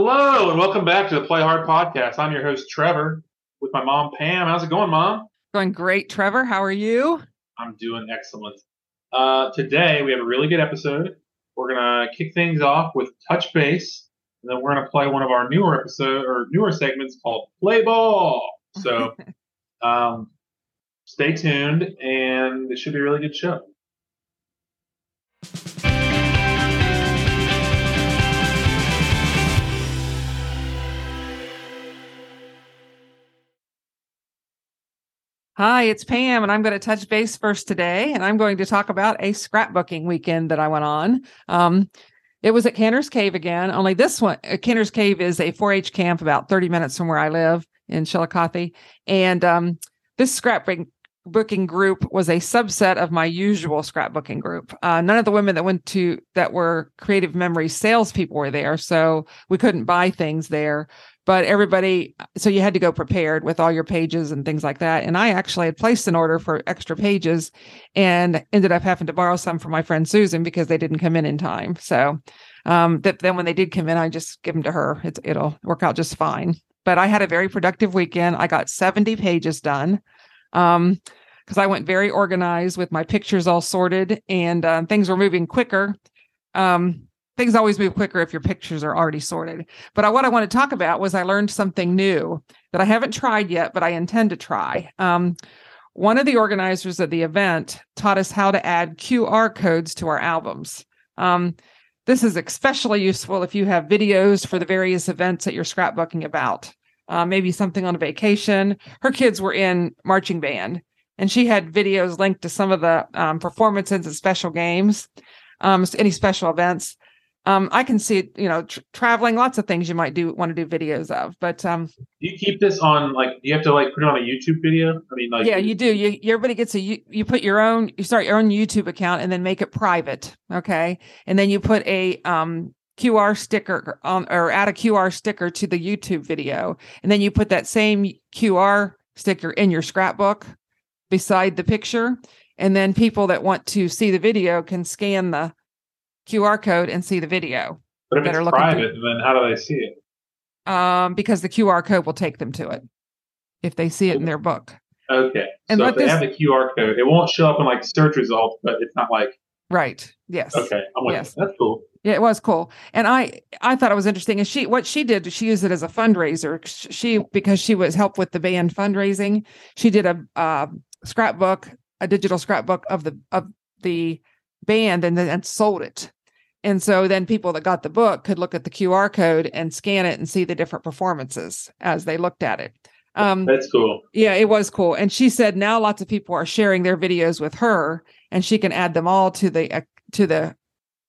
Hello and welcome back to the Play Hard podcast. I'm your host Trevor with my mom Pam. How's it going, mom? Going great, Trevor. How are you? I'm doing excellent. Uh, today we have a really good episode. We're gonna kick things off with touch base, and then we're gonna play one of our newer episode or newer segments called Play Ball. So, um, stay tuned, and it should be a really good show. Hi, it's Pam, and I'm going to touch base first today, and I'm going to talk about a scrapbooking weekend that I went on. Um, it was at Canter's Cave again. Only this one, uh, Canter's Cave is a 4-H camp about 30 minutes from where I live in Chillicothe, and um, this scrapbooking booking group was a subset of my usual scrapbooking group. Uh, none of the women that went to that were Creative Memories salespeople were there, so we couldn't buy things there but everybody so you had to go prepared with all your pages and things like that. And i actually had placed an order for extra pages and ended up having to borrow some from my friend susan because they didn't come in in time. So um that then when they did come in i just give them to her. It's, it'll work out just fine. But i had a very productive weekend. I got 70 pages done um because i went very organized with my pictures all sorted and uh, things were moving quicker. Um things always move quicker if your pictures are already sorted. But what I want to talk about was I learned something new that I haven't tried yet, but I intend to try. Um, one of the organizers of the event taught us how to add QR codes to our albums. Um, this is especially useful if you have videos for the various events that you're scrapbooking about. Uh, maybe something on a vacation. Her kids were in marching band, and she had videos linked to some of the um, performances and special games, um, any special events um, I can see, you know, tr- traveling, lots of things you might do want to do videos of. But um, do you keep this on like? Do you have to like put it on a YouTube video? I mean, like, yeah, you do. You everybody gets a you, you put your own you start your own YouTube account and then make it private, okay? And then you put a um QR sticker on or add a QR sticker to the YouTube video, and then you put that same QR sticker in your scrapbook beside the picture, and then people that want to see the video can scan the QR code and see the video. But if it's private, then how do they see it? Um, because the QR code will take them to it if they see it in their book. Okay. And so if they this, have the QR code, it won't show up in like search results, but it's not like right. Yes. Okay. I'm with yes. That's cool. Yeah, it was cool, and I I thought it was interesting. And she what she did, she used it as a fundraiser. She because she was helped with the band fundraising. She did a uh, scrapbook, a digital scrapbook of the of the band, and then and sold it and so then people that got the book could look at the QR code and scan it and see the different performances as they looked at it. Um, That's cool. Yeah, it was cool. And she said now lots of people are sharing their videos with her, and she can add them all to the uh, to the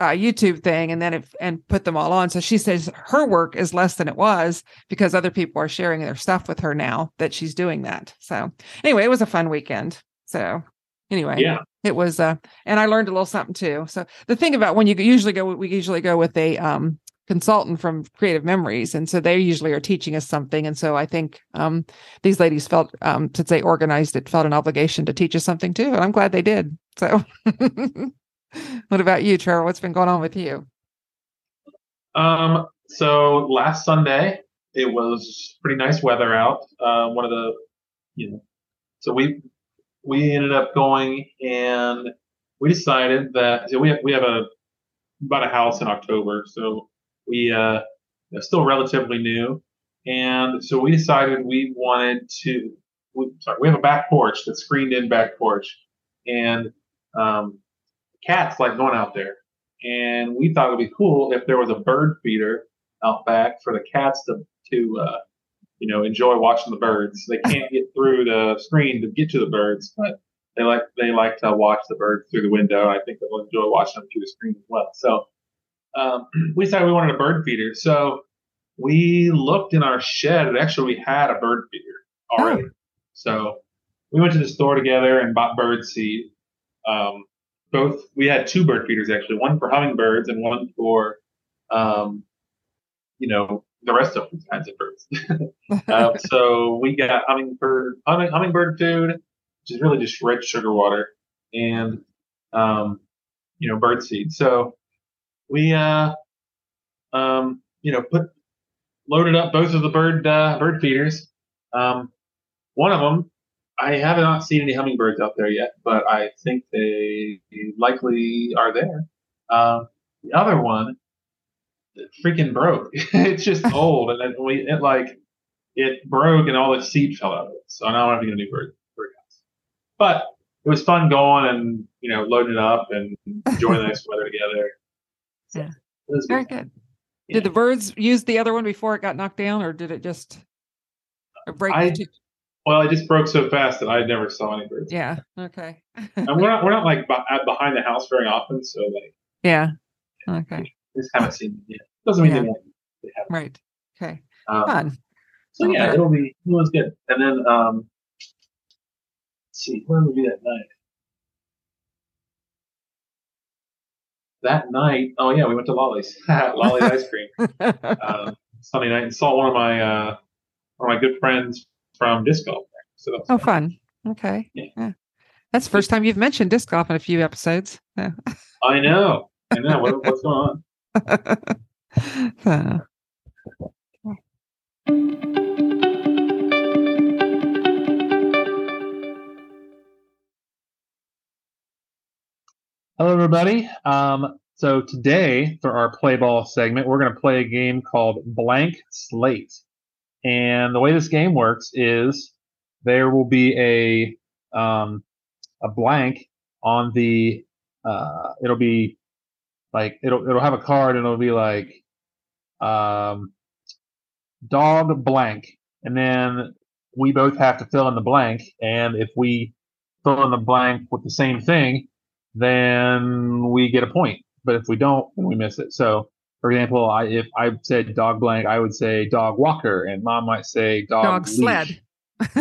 uh, YouTube thing, and then if and put them all on. So she says her work is less than it was because other people are sharing their stuff with her now that she's doing that. So anyway, it was a fun weekend. So anyway, yeah, it was uh and i learned a little something too. So the thing about when you usually go we usually go with a um consultant from creative memories and so they usually are teaching us something and so i think um these ladies felt um since they organized it felt an obligation to teach us something too and i'm glad they did. So what about you trevor? What's been going on with you? Um so last sunday it was pretty nice weather out. Uh one of the you know so we we ended up going and we decided that so we have, we have a bought a house in October, so we uh still relatively new, and so we decided we wanted to. We, sorry, we have a back porch that's screened in back porch, and um, cats like going out there, and we thought it would be cool if there was a bird feeder out back for the cats to to uh, you know, enjoy watching the birds. They can't get through the screen to get to the birds, but they like they like to watch the birds through the window. I think they'll enjoy watching them through the screen as well. So um, we decided we wanted a bird feeder. So we looked in our shed, and actually we had a bird feeder already. Oh. So we went to the store together and bought bird seed. Um, both we had two bird feeders actually, one for hummingbirds and one for um, you know the rest of kinds of birds. uh, so we got hummingbird humming, hummingbird food, which is really just red sugar water, and um, you know bird seed. So we uh, um, you know put loaded up both of the bird uh, bird feeders. Um, one of them, I have not seen any hummingbirds out there yet, but I think they likely are there. Um, the other one, freaking broke. it's just old, and then we it like it broke and all the seed fell out of it. So now I'm having a new bird bird house. But it was fun going and you know loading it up and enjoying the nice weather together. So, Yeah. it was Very good. Yeah. Did the birds use the other one before it got knocked down, or did it just break? I- Well, it just broke so fast that I never saw any birds. yeah. Okay. And we're not we're not like uh, behind the house very often, so like yeah. Okay. Just haven't seen them yet. Doesn't mean Yeah. they won't. They haven't. Right. Okay. Um, Fun. so yeah, Okay. it'll be it was good. And then um, let's see, where would we be that night? That night, oh yeah, we went to Lolly's, Lolly's ice cream. Um, Sunday night and saw one of my uh, one of my good friends from disc golf. So oh, fun. fun. Okay. Yeah. Yeah. That's the first time you've mentioned disc golf in a few episodes. Yeah. I know, I know. What, what's going on? Hello, everybody. Um, so today, for our play ball segment, we're going to play a game called Blank Slate. And the way this game works is there will be a um, a blank on the. Uh, it'll be like it'll it'll have a card and it'll be like um, dog blank, and then we both have to fill in the blank. And if we fill in the blank with the same thing, then we get a point. But if we don't, then we miss it. So, for example, I, if I said dog blank, I would say dog walker, and mom might say dog, dog sled.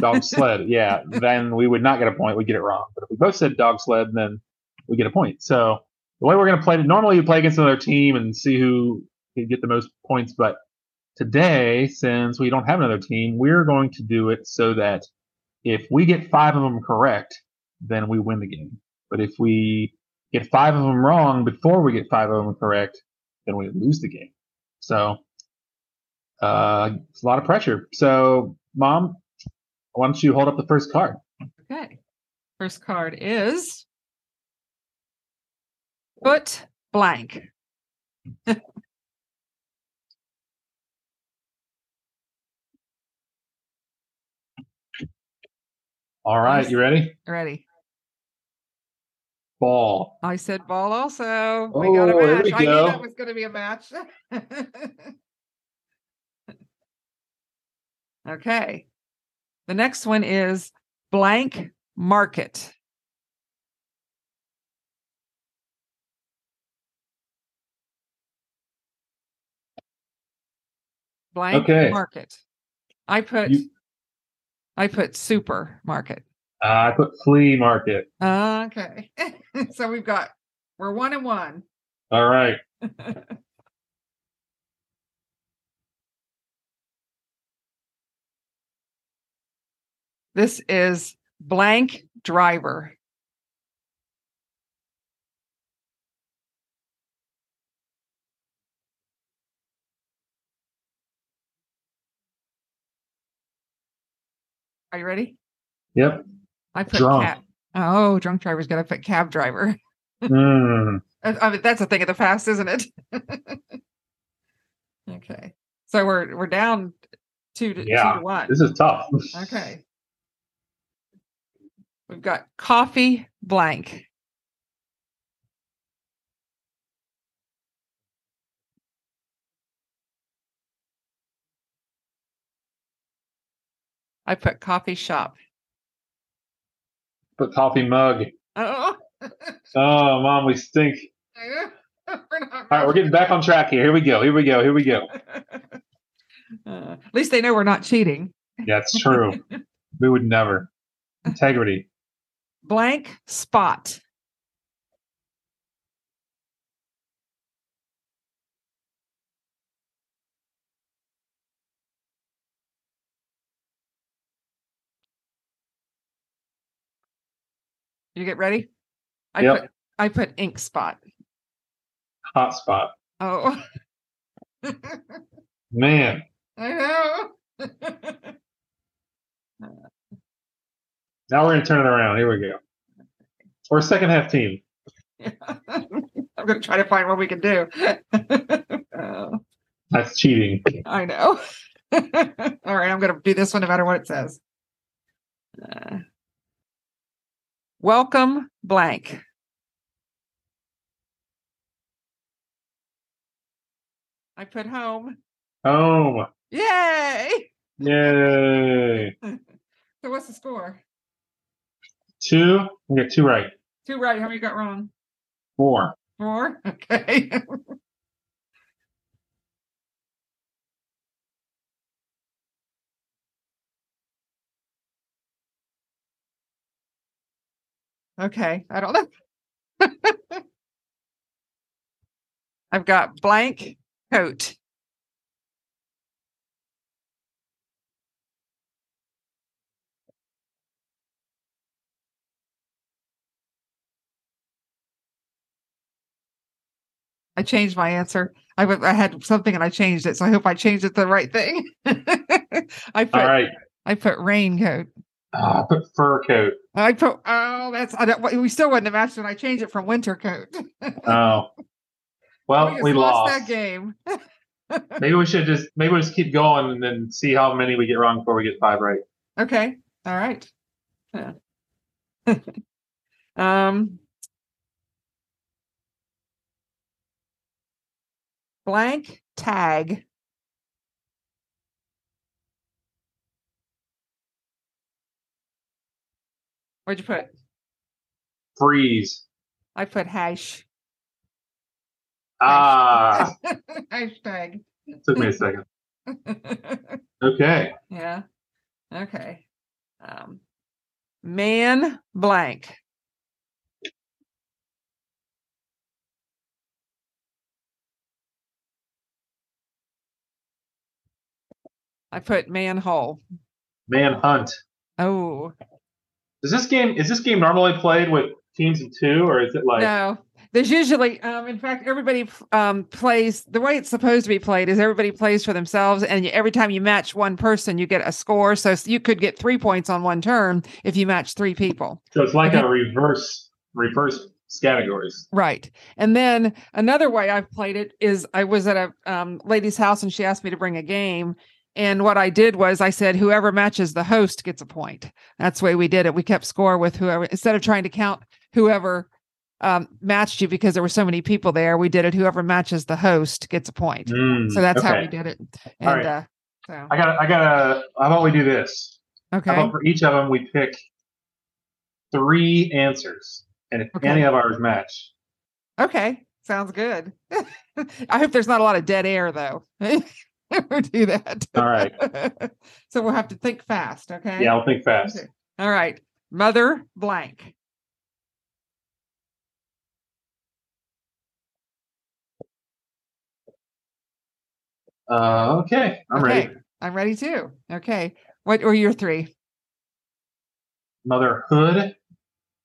dog sled. Yeah, then we would not get a point. We get it wrong. But if we both said dog sled, then we get a point. So the way we're going to play it, normally you play against another team and see who can get the most points. But today, since we don't have another team, we're going to do it so that if we get five of them correct, then we win the game. But if we get five of them wrong before we get five of them correct, then we lose the game. So uh, it's a lot of pressure. So, mom, why don't you hold up the first card? Okay. First card is put blank. All right, you ready? Ready. Ball. I said ball also. we got a Oh, match. I knew that was going to be a match. okay. The next one is blank market. Blank Okay. market. I put You- I put supermarket. Uh, I put flea market. Okay. so we've got we're one and one. All right. this is blank driver. Are you ready? Yep. I put Drunk. cab. Oh, drunk driver's got to put cab driver. Mm. I I mean, that's a thing of the past, isn't it? okay. So we're we're down two to two to one. This is tough. Okay. We've got coffee blank. I put coffee shop. Put coffee mug. Oh, Oh, mom, we stink. we're All right, we're getting back on track here. Here we go. Here we go. Here we go. Uh, at least they know we're not cheating. That's true. we would never. Integrity. Blank spot. You get ready? I Yep. put I put ink spot. Hot spot. Oh. Man, I know. Now we're gonna turn it around. Here we go. We're a second half team. I'm going to try to find what we can do. Oh, That's cheating. I know. All right, I'm going to do this one no matter what it says. Uh, welcome, blank. I put home. Home. Yay! Yay. So what's the score? Two. We got two right. Two right. How many got wrong? Four. Four. Okay. okay. I don't know. I've got blank coat. I changed my answer. I, w- I had something and I changed it, so I hope I changed it the right thing. I put All right. I put raincoat. Ah, I put fur coat. I put oh that's I don't, we still wouldn't have matched when I changed it from winter coat. Oh. Well, just we lost. that game. Maybe we should just maybe we'll just keep going and then see how many we get wrong before we get five right. Okay. All right. Yeah. um blank tag. What'd you put? Freeze. I put hash. Ah, Hashtag. took me a second. Okay. yeah. Okay. Um, man blank. I put manhole. Manhunt. Oh Is this game is this game normally played with teams of two or is it like no, there's usually, um, in fact, everybody um, plays the way it's supposed to be played. Is everybody plays for themselves, and every time you match one person, you get a score. So you could get three points on one turn if you match three people. so it's like Okay. a reverse reverse categories. Right. And then another way I've played it is I was at a um, lady's house and she asked me to bring a game. And what I did was I said, whoever matches the host gets a point. That's the way we did it. We kept score with whoever, instead of trying to count whoever um, matched you because there were so many people there, we did it. Whoever matches the host gets a point. Mm, So that's how we did it. And All right. uh, so, I got I got how about we do this? Okay. How okay. about for each of them we pick three answers. And if Okay. any of ours match, Okay. Sounds good. I hope there's not a lot of dead air though. Never do that. all right. so we'll have to think fast. Okay. Yeah, I'll think fast. Okay. All right. Mother blank. Uh, okay, I'm okay. ready. I'm ready too. Okay. What were your three? Mother Hood,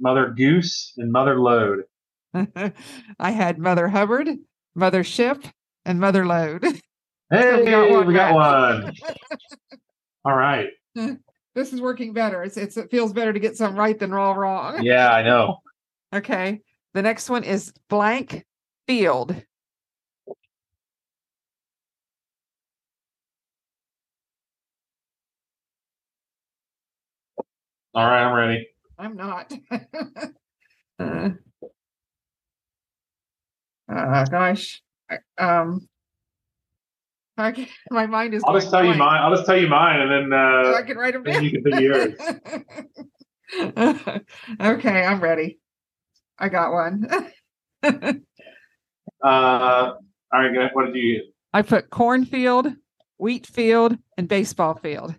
Mother Goose, and Mother Lode. I had Mother Hubbard, Mother Ship, and Mother Lode. Hey, we got one we got one. All right. this is working better. It's, it's it feels better to get some right than all wrong. Yeah, I know. Okay. The next one is blank field. All right, I'm ready. I'm not. uh, uh, gosh. Um, I can, my mind is. I'll just going tell you mine. I'll just tell you mine, and then uh, I can write them down. you can put yours. okay, I'm ready. I got one. uh, all right. good. What did you get? I put cornfield, wheat field, and baseball field.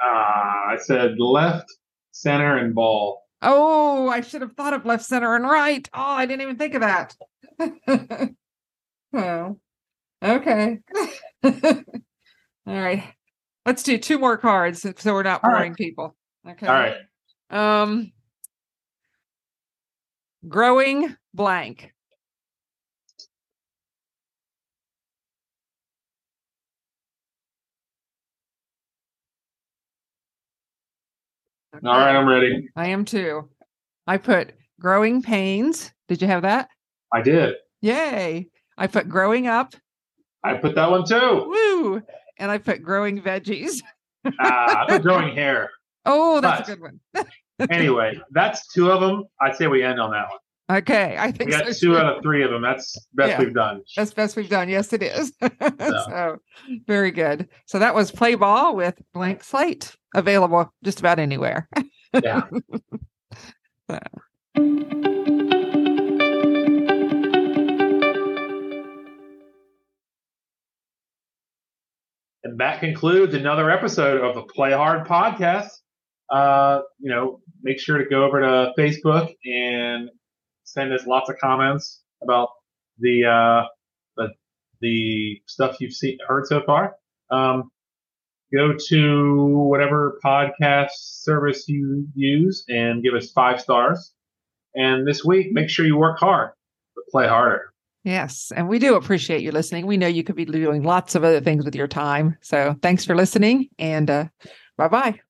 Ah, I said left, center, and ball. Oh, I should have thought of left, center, and right. Oh, I didn't even think of that. oh, Okay. All right. Let's do two more cards so we're not boring right. people. Okay. All right. Um growing blank. Okay. All right, I'm ready. I am too. I put growing pains. Did you have that? I did. Yay. I put growing up I put that one too. Woo. And I put growing veggies. Ah, growing hair. Oh, that's But- a good one. Anyway, that's two of them. I'd say we end on that one. Okay. I think We got so two too. out of three of them. That's best Yeah. we've done. That's best we've done. Yes, it is. so very good. So that was play ball with blank slate available just about anywhere. Yeah. Concludes another episode of the Play Hard podcast. Uh, you know, make sure to go over to Facebook and send us lots of comments about the uh, the the stuff you've seen heard so far. Um, go to whatever podcast service you use and give us five stars. And this week, make sure you work hard, but play harder. Yes. And we do appreciate you listening. We know you could be doing lots of other things with your time. So thanks for listening and uh, bye bye.